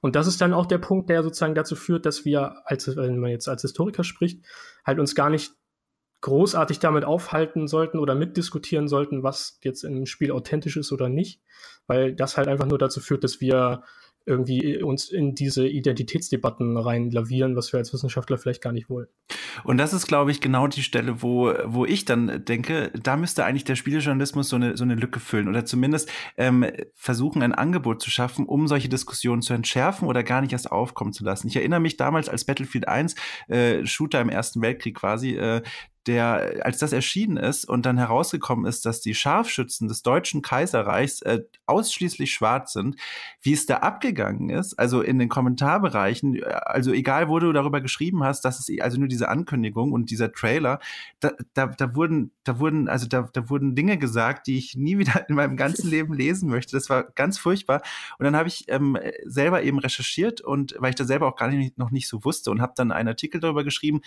Und das ist dann auch der Punkt, der sozusagen dazu führt, dass wir, als, wenn man jetzt als Historiker spricht, halt uns gar nicht großartig damit aufhalten sollten oder mitdiskutieren sollten, was jetzt im Spiel authentisch ist oder nicht, weil das halt einfach nur dazu führt, dass wir irgendwie uns in diese Identitätsdebatten reinlavieren, was wir als Wissenschaftler vielleicht gar nicht wollen. Und das ist, glaube ich, genau die Stelle, wo, wo ich dann denke, da müsste eigentlich der Spielejournalismus so eine, so eine Lücke füllen oder zumindest ähm, versuchen, ein Angebot zu schaffen, um solche Diskussionen zu entschärfen oder gar nicht erst aufkommen zu lassen. Ich erinnere mich damals als Battlefield 1, äh, Shooter im Ersten Weltkrieg quasi, äh, der, als das erschienen ist und dann herausgekommen ist, dass die Scharfschützen des Deutschen Kaiserreichs äh, ausschließlich schwarz sind, wie es da abgegangen ist, also in den Kommentarbereichen, äh, also egal, wo du darüber geschrieben hast, dass es also nur diese Ankündigung und dieser Trailer, da, da, da wurden, da wurden, also da, da wurden Dinge gesagt, die ich nie *laughs* wieder in meinem ganzen Leben lesen möchte. Das war ganz furchtbar. Und dann habe ich ähm, selber eben recherchiert und weil ich da selber auch gar nicht, noch nicht so wusste und habe dann einen Artikel darüber geschrieben,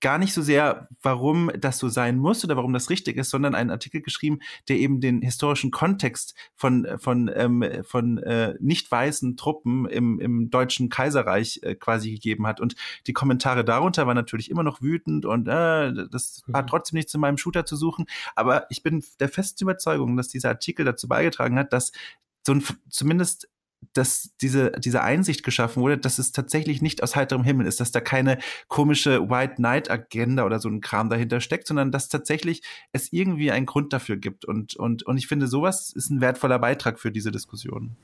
gar nicht so sehr, warum das so sein muss oder warum das richtig ist, sondern einen Artikel geschrieben, der eben den historischen Kontext von, von, ähm, von äh, nicht weißen Truppen im, im deutschen Kaiserreich äh, quasi gegeben hat. Und die Kommentare darunter waren natürlich immer noch wütend und äh, das mhm. hat trotzdem nichts in meinem Shooter zu suchen. Aber ich bin der festen Überzeugung, dass dieser Artikel dazu beigetragen hat, dass so ein zumindest dass diese, diese Einsicht geschaffen wurde, dass es tatsächlich nicht aus heiterem Himmel ist, dass da keine komische White Knight Agenda oder so ein Kram dahinter steckt, sondern dass tatsächlich es irgendwie einen Grund dafür gibt. Und, und, und ich finde, sowas ist ein wertvoller Beitrag für diese Diskussion.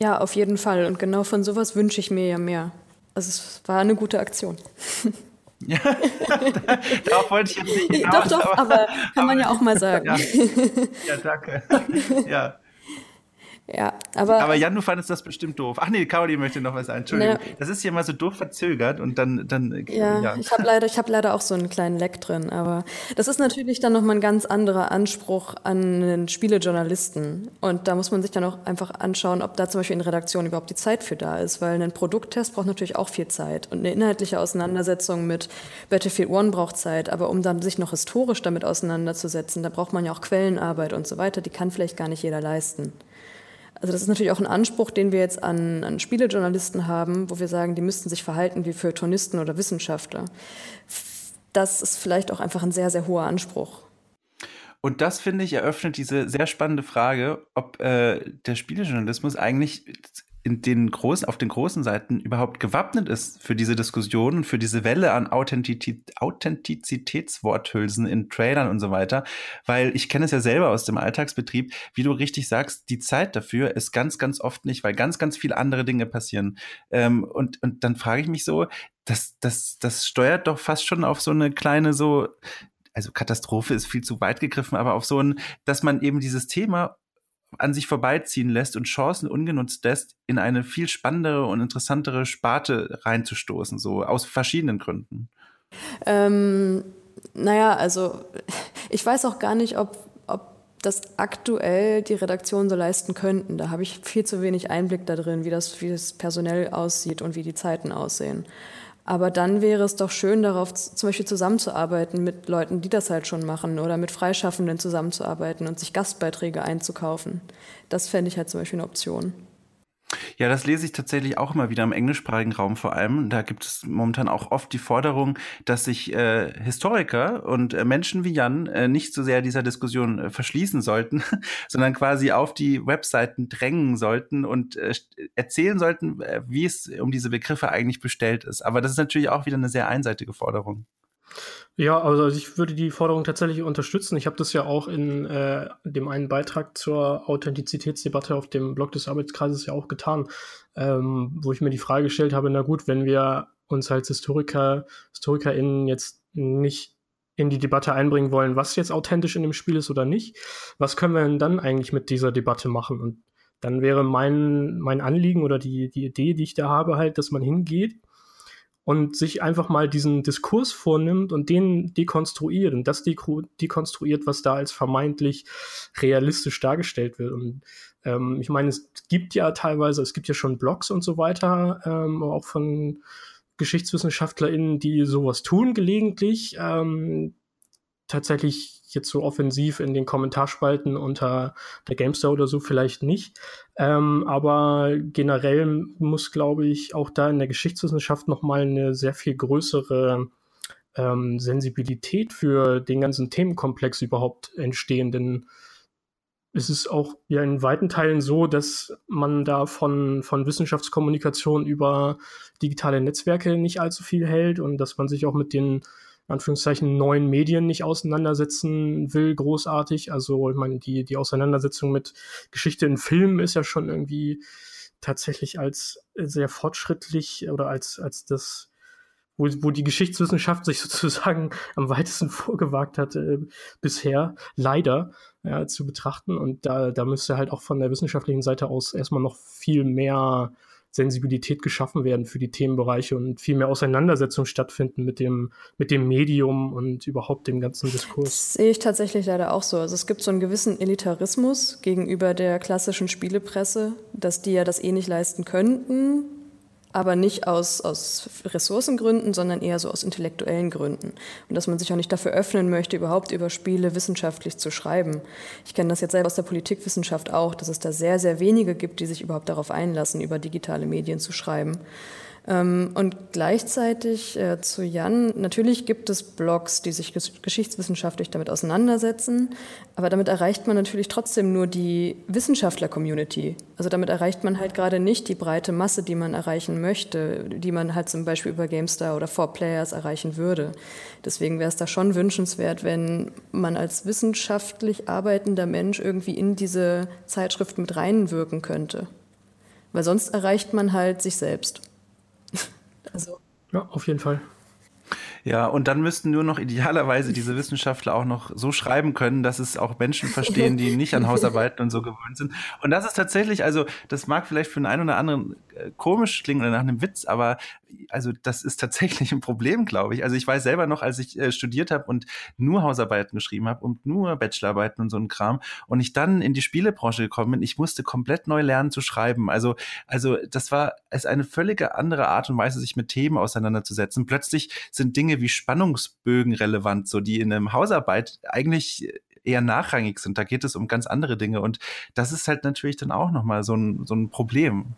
Ja, auf jeden Fall. Und genau von sowas wünsche ich mir ja mehr. Also es war eine gute Aktion. *laughs* Ja, darauf wollte ich jetzt nicht *laughs* hinaus. Doch, doch, aber, aber kann man ja auch mal *laughs* sagen. Ja, ja danke. Ja. Ja, aber. Aber Jan, du fandest das bestimmt doof. Ach nee, Caroline möchte noch was sagen. Entschuldigung. Ne, das ist hier mal so doof verzögert und dann. dann ja, ja. ich habe leider, hab leider auch so einen kleinen Leck drin. Aber das ist natürlich dann nochmal ein ganz anderer Anspruch an einen Spielejournalisten. Und da muss man sich dann auch einfach anschauen, ob da zum Beispiel in Redaktion überhaupt die Zeit für da ist. Weil ein Produkttest braucht natürlich auch viel Zeit. Und eine inhaltliche Auseinandersetzung mit Battlefield One braucht Zeit. Aber um dann sich noch historisch damit auseinanderzusetzen, da braucht man ja auch Quellenarbeit und so weiter. Die kann vielleicht gar nicht jeder leisten. Also das ist natürlich auch ein Anspruch, den wir jetzt an, an Spielejournalisten haben, wo wir sagen, die müssten sich verhalten wie Feuilletonisten oder Wissenschaftler. Das ist vielleicht auch einfach ein sehr, sehr hoher Anspruch. Und das, finde ich, eröffnet diese sehr spannende Frage, ob äh, der Spielejournalismus eigentlich in den großen, auf den großen Seiten überhaupt gewappnet ist für diese Diskussion für diese Welle an Authentizität, Authentizitätsworthülsen in Trailern und so weiter. Weil ich kenne es ja selber aus dem Alltagsbetrieb, wie du richtig sagst, die Zeit dafür ist ganz, ganz oft nicht, weil ganz, ganz viele andere Dinge passieren. Ähm, und, und dann frage ich mich so, das, das, das steuert doch fast schon auf so eine kleine so, also Katastrophe ist viel zu weit gegriffen, aber auf so ein, dass man eben dieses Thema an sich vorbeiziehen lässt und Chancen ungenutzt lässt, in eine viel spannendere und interessantere Sparte reinzustoßen, so aus verschiedenen Gründen? Ähm, naja, also ich weiß auch gar nicht, ob, ob das aktuell die Redaktion so leisten könnten. Da habe ich viel zu wenig Einblick da drin, wie das, wie das personell aussieht und wie die Zeiten aussehen. Aber dann wäre es doch schön, darauf zum Beispiel zusammenzuarbeiten mit Leuten, die das halt schon machen oder mit Freischaffenden zusammenzuarbeiten und sich Gastbeiträge einzukaufen. Das fände ich halt zum Beispiel eine Option. Ja, das lese ich tatsächlich auch immer wieder im englischsprachigen Raum vor allem. Da gibt es momentan auch oft die Forderung, dass sich äh, Historiker und äh, Menschen wie Jan äh, nicht so sehr dieser Diskussion äh, verschließen sollten, *laughs* sondern quasi auf die Webseiten drängen sollten und äh, erzählen sollten, äh, wie es um diese Begriffe eigentlich bestellt ist. Aber das ist natürlich auch wieder eine sehr einseitige Forderung. Ja, also ich würde die Forderung tatsächlich unterstützen. Ich habe das ja auch in äh, dem einen Beitrag zur Authentizitätsdebatte auf dem Blog des Arbeitskreises ja auch getan, ähm, wo ich mir die Frage gestellt habe, na gut, wenn wir uns als Historiker, HistorikerInnen jetzt nicht in die Debatte einbringen wollen, was jetzt authentisch in dem Spiel ist oder nicht, was können wir denn dann eigentlich mit dieser Debatte machen? Und dann wäre mein, mein Anliegen oder die, die Idee, die ich da habe, halt, dass man hingeht und sich einfach mal diesen Diskurs vornimmt und den dekonstruiert und das dekonstruiert, was da als vermeintlich realistisch dargestellt wird. Und ähm, ich meine, es gibt ja teilweise, es gibt ja schon Blogs und so weiter, ähm, auch von GeschichtswissenschaftlerInnen, die sowas tun gelegentlich. Ähm, tatsächlich jetzt so offensiv in den Kommentarspalten unter der Gamestar oder so vielleicht nicht. Ähm, aber generell muss, glaube ich, auch da in der Geschichtswissenschaft nochmal eine sehr viel größere ähm, Sensibilität für den ganzen Themenkomplex überhaupt entstehen. Denn es ist auch ja in weiten Teilen so, dass man da von, von Wissenschaftskommunikation über digitale Netzwerke nicht allzu viel hält und dass man sich auch mit den Anführungszeichen neuen Medien nicht auseinandersetzen will, großartig. Also ich meine, die, die Auseinandersetzung mit Geschichte in Filmen ist ja schon irgendwie tatsächlich als sehr fortschrittlich oder als, als das, wo, wo die Geschichtswissenschaft *laughs* sich sozusagen am weitesten vorgewagt hat äh, bisher, leider, ja, zu betrachten. Und da, da müsste halt auch von der wissenschaftlichen Seite aus erstmal noch viel mehr Sensibilität geschaffen werden für die Themenbereiche und viel mehr Auseinandersetzung stattfinden mit dem, mit dem Medium und überhaupt dem ganzen Diskurs. Das sehe ich tatsächlich leider auch so. Also es gibt so einen gewissen Elitarismus gegenüber der klassischen Spielepresse, dass die ja das eh nicht leisten könnten, aber nicht aus, aus Ressourcengründen, sondern eher so aus intellektuellen Gründen. Und dass man sich auch nicht dafür öffnen möchte, überhaupt über Spiele wissenschaftlich zu schreiben. Ich kenne das jetzt selber aus der Politikwissenschaft auch, dass es da sehr, sehr wenige gibt, die sich überhaupt darauf einlassen, über digitale Medien zu schreiben. Ähm, und gleichzeitig äh, zu Jan, natürlich gibt es Blogs, die sich geschichtswissenschaftlich damit auseinandersetzen, aber damit erreicht man natürlich trotzdem nur die Wissenschaftler-Community. Also damit erreicht man halt gerade nicht die breite Masse, die man erreichen möchte, die man halt zum Beispiel über GameStar oder 4Players erreichen würde. Deswegen wäre es da schon wünschenswert, wenn man als wissenschaftlich arbeitender Mensch irgendwie in diese Zeitschrift mit reinwirken könnte. Weil sonst erreicht man halt sich selbst. Also. Ja, auf jeden Fall. Ja, und dann müssten nur noch idealerweise diese Wissenschaftler auch noch so schreiben können, dass es auch Menschen verstehen, die nicht an Hausarbeiten und so gewöhnt sind. Und das ist tatsächlich, also das mag vielleicht für den einen oder anderen äh, komisch klingen oder nach einem Witz, aber also das ist tatsächlich ein Problem, glaube ich. Also ich weiß selber noch, als ich äh, studiert habe und nur Hausarbeiten geschrieben habe und nur Bachelorarbeiten und so ein Kram und ich dann in die Spielebranche gekommen bin, ich musste komplett neu lernen zu schreiben. Also also das war es eine völlige andere Art und Weise, sich mit Themen auseinanderzusetzen. Plötzlich sind Dinge wie Spannungsbögen relevant, so die in einem Hausarbeit eigentlich eher nachrangig sind. Da geht es um ganz andere Dinge und das ist halt natürlich dann auch nochmal so ein, so ein Problem.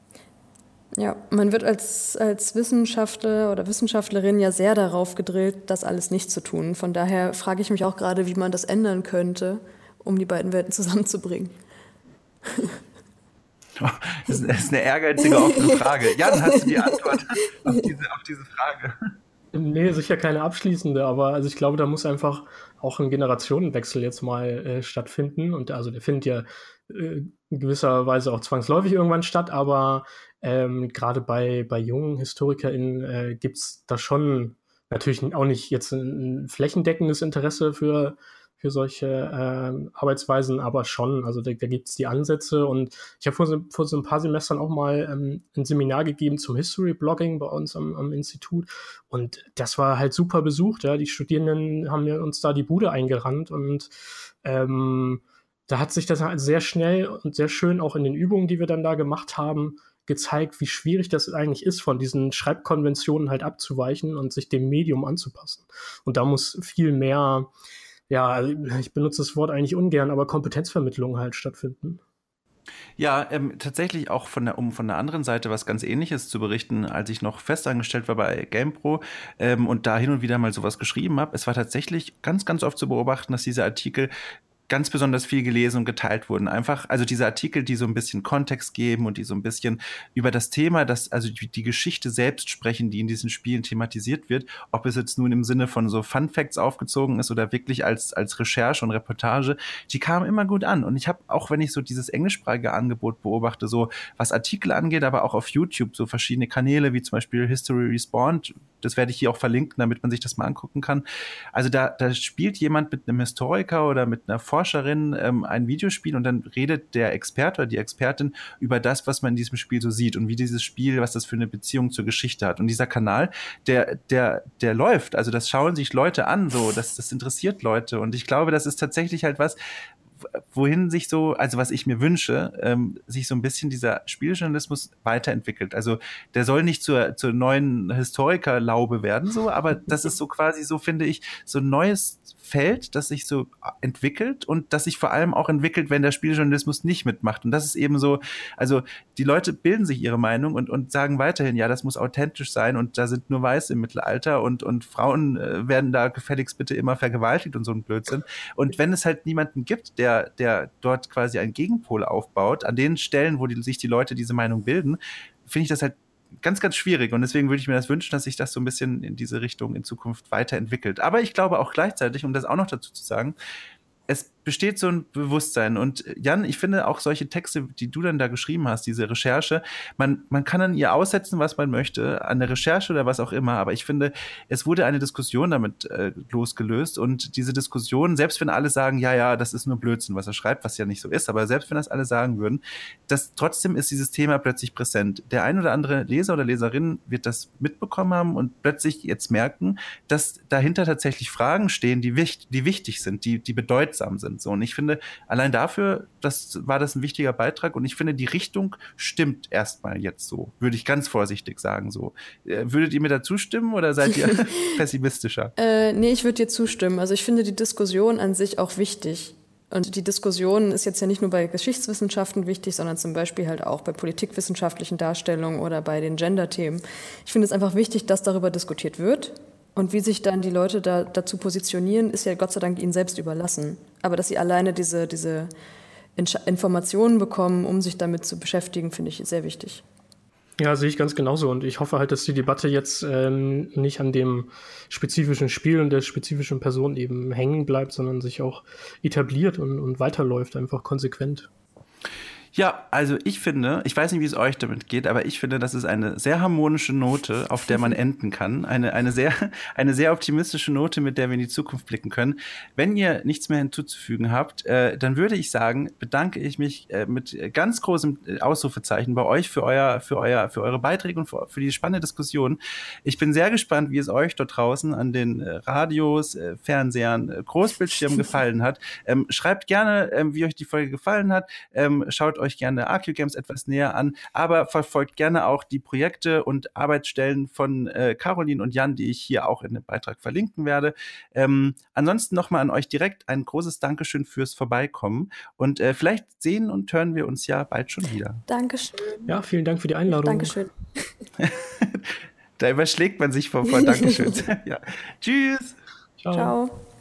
Ja, man wird als, als Wissenschaftler oder Wissenschaftlerin ja sehr darauf gedrillt, das alles nicht zu tun. Von daher frage ich mich auch gerade, wie man das ändern könnte, um die beiden Welten zusammenzubringen. *laughs* Das ist eine ehrgeizige offene Frage. Jan, hast du die Antwort auf diese, auf diese Frage? Nee, sicher keine abschließende, aber also ich glaube, da muss einfach auch ein Generationenwechsel jetzt mal äh, stattfinden. Und also der findet ja äh, in gewisser Weise auch zwangsläufig irgendwann statt, aber ähm, gerade bei, bei jungen HistorikerInnen äh, gibt es da schon natürlich auch nicht jetzt ein, ein flächendeckendes Interesse für für solche äh, Arbeitsweisen, aber schon. Also da, da gibt es die Ansätze und ich habe vor, so, vor so ein paar Semestern auch mal ähm, ein Seminar gegeben zum History-Blogging bei uns am, am, Institut und das war halt super besucht. Ja. Die Studierenden haben uns da die Bude eingerannt und ähm, da hat sich das halt sehr schnell und sehr schön auch in den Übungen, die wir dann da gemacht haben, gezeigt, wie schwierig das eigentlich ist, von diesen Schreibkonventionen halt abzuweichen und sich dem Medium anzupassen. Und da muss viel mehr ja, ich benutze das Wort eigentlich ungern, aber Kompetenzvermittlung halt stattfinden. Ja, ähm, tatsächlich auch von der, um von der anderen Seite was ganz ähnliches zu berichten, als ich noch festangestellt war bei GamePro ähm, und da hin und wieder mal sowas geschrieben habe. Es war tatsächlich ganz, ganz oft zu beobachten, dass diese Artikel ganz besonders viel gelesen und geteilt wurden. Einfach, also diese Artikel, die so ein bisschen Kontext geben und die so ein bisschen über das Thema, das, also die, die Geschichte selbst sprechen, die in diesen Spielen thematisiert wird, ob es jetzt nun im Sinne von so Fun Facts aufgezogen ist oder wirklich als, als Recherche und Reportage, die kamen immer gut an. Und ich habe auch, wenn ich so dieses englischsprachige Angebot beobachte, so was Artikel angeht, aber auch auf YouTube, so verschiedene Kanäle wie zum Beispiel History Respawned, das werde ich hier auch verlinken, damit man sich das mal angucken kann. Also da, da spielt jemand mit einem Historiker oder mit einer Forscherin ähm, ein Videospiel und dann redet der Experte oder die Expertin über das, was man in diesem Spiel so sieht und wie dieses Spiel, was das für eine Beziehung zur Geschichte hat. Und dieser Kanal, der, der, der läuft. Also das schauen sich Leute an, so, das, das interessiert Leute. Und ich glaube, das ist tatsächlich halt was, wohin sich so, also was ich mir wünsche, ähm, sich so ein bisschen dieser Spieljournalismus weiterentwickelt. Also der soll nicht zur, zur neuen Historikerlaube werden, so, aber das ist so quasi so, finde ich, so ein neues Feld, das sich so entwickelt und das sich vor allem auch entwickelt, wenn der Spieljournalismus nicht mitmacht. Und das ist eben so, also die Leute bilden sich ihre Meinung und, und sagen weiterhin, ja, das muss authentisch sein und da sind nur Weiße im Mittelalter und, und Frauen äh, werden da gefälligst bitte immer vergewaltigt und so ein Blödsinn. Und wenn es halt niemanden gibt, der, der dort quasi einen Gegenpol aufbaut, an den Stellen, wo die, sich die Leute diese Meinung bilden, finde ich das halt ganz, ganz schwierig. Und deswegen würde ich mir das wünschen, dass sich das so ein bisschen in diese Richtung in Zukunft weiterentwickelt. Aber ich glaube auch gleichzeitig, um das auch noch dazu zu sagen, es besteht so ein Bewusstsein. Und äh, Jan, ich finde auch solche Texte, die du dann da geschrieben hast, diese Recherche, man, man kann an ihr aussetzen, was man möchte, an der Recherche oder was auch immer. Aber ich finde, es wurde eine Diskussion damit äh, losgelöst. Und diese Diskussion, selbst wenn alle sagen, ja, ja, das ist nur Blödsinn, was er schreibt, was ja nicht so ist, aber selbst wenn das alle sagen würden, das trotzdem ist dieses Thema plötzlich präsent. Der ein oder andere Leser oder Leserin wird das mitbekommen haben und plötzlich jetzt merken, dass dahinter tatsächlich Fragen stehen, die, wichtig, die wichtig sind, die, die bedeutsam sind sind. So, und ich finde, allein dafür, das war das ein wichtiger Beitrag und ich finde, die Richtung stimmt erstmal jetzt so, würde ich ganz vorsichtig sagen. So. Äh, würdet ihr mir da zustimmen oder seid ihr *laughs* pessimistischer? Äh, nee, ich würde dir zustimmen. Also ich finde die Diskussion an sich auch wichtig. Und die Diskussion ist jetzt ja nicht nur bei Geschichtswissenschaften wichtig, sondern zum Beispiel halt auch bei politikwissenschaftlichen Darstellungen oder bei den Gender-Themen. Ich finde es einfach wichtig, dass darüber diskutiert wird und wie sich dann die Leute da, dazu positionieren, ist ja Gott sei Dank ihnen selbst überlassen. Aber dass sie alleine diese, diese Informationen bekommen, um sich damit zu beschäftigen, finde ich sehr wichtig. Ja, sehe ich ganz genauso. Und ich hoffe halt, dass die Debatte jetzt ähm, nicht an dem spezifischen Spiel und der spezifischen Person eben hängen bleibt, sondern sich auch etabliert und, und weiterläuft, einfach konsequent. Ja, also ich finde, ich weiß nicht, wie es euch damit geht, aber ich finde, das ist eine sehr harmonische Note, auf der man *laughs* enden kann. Eine, eine, sehr, eine sehr optimistische Note, mit der wir in die Zukunft blicken können. Wenn ihr nichts mehr hinzuzufügen habt, äh, dann würde ich sagen, bedanke ich mich äh, mit ganz großem äh, Ausrufezeichen bei euch für euer, für euer, für eure Beiträge und für, für die spannende Diskussion. Ich bin sehr gespannt, wie es euch dort draußen an den äh, Radios, äh, Fernsehern, äh, Großbildschirmen *laughs* gefallen hat. Ähm, schreibt gerne, ähm, wie euch die Folge gefallen hat. Ähm, schaut euch gerne AQ Games etwas näher an, aber verfolgt gerne auch die Projekte und Arbeitsstellen von äh, Caroline und Jan, die ich hier auch in dem Beitrag verlinken werde. Ähm, ansonsten nochmal an euch direkt ein großes Dankeschön fürs Vorbeikommen und äh, vielleicht sehen und hören wir uns ja bald schon wieder. Dankeschön. Ja, vielen Dank für die Einladung. Dankeschön. *laughs* da überschlägt man sich vor, vor *laughs* Dankeschön. ja. Tschüss. Ciao. Ciao.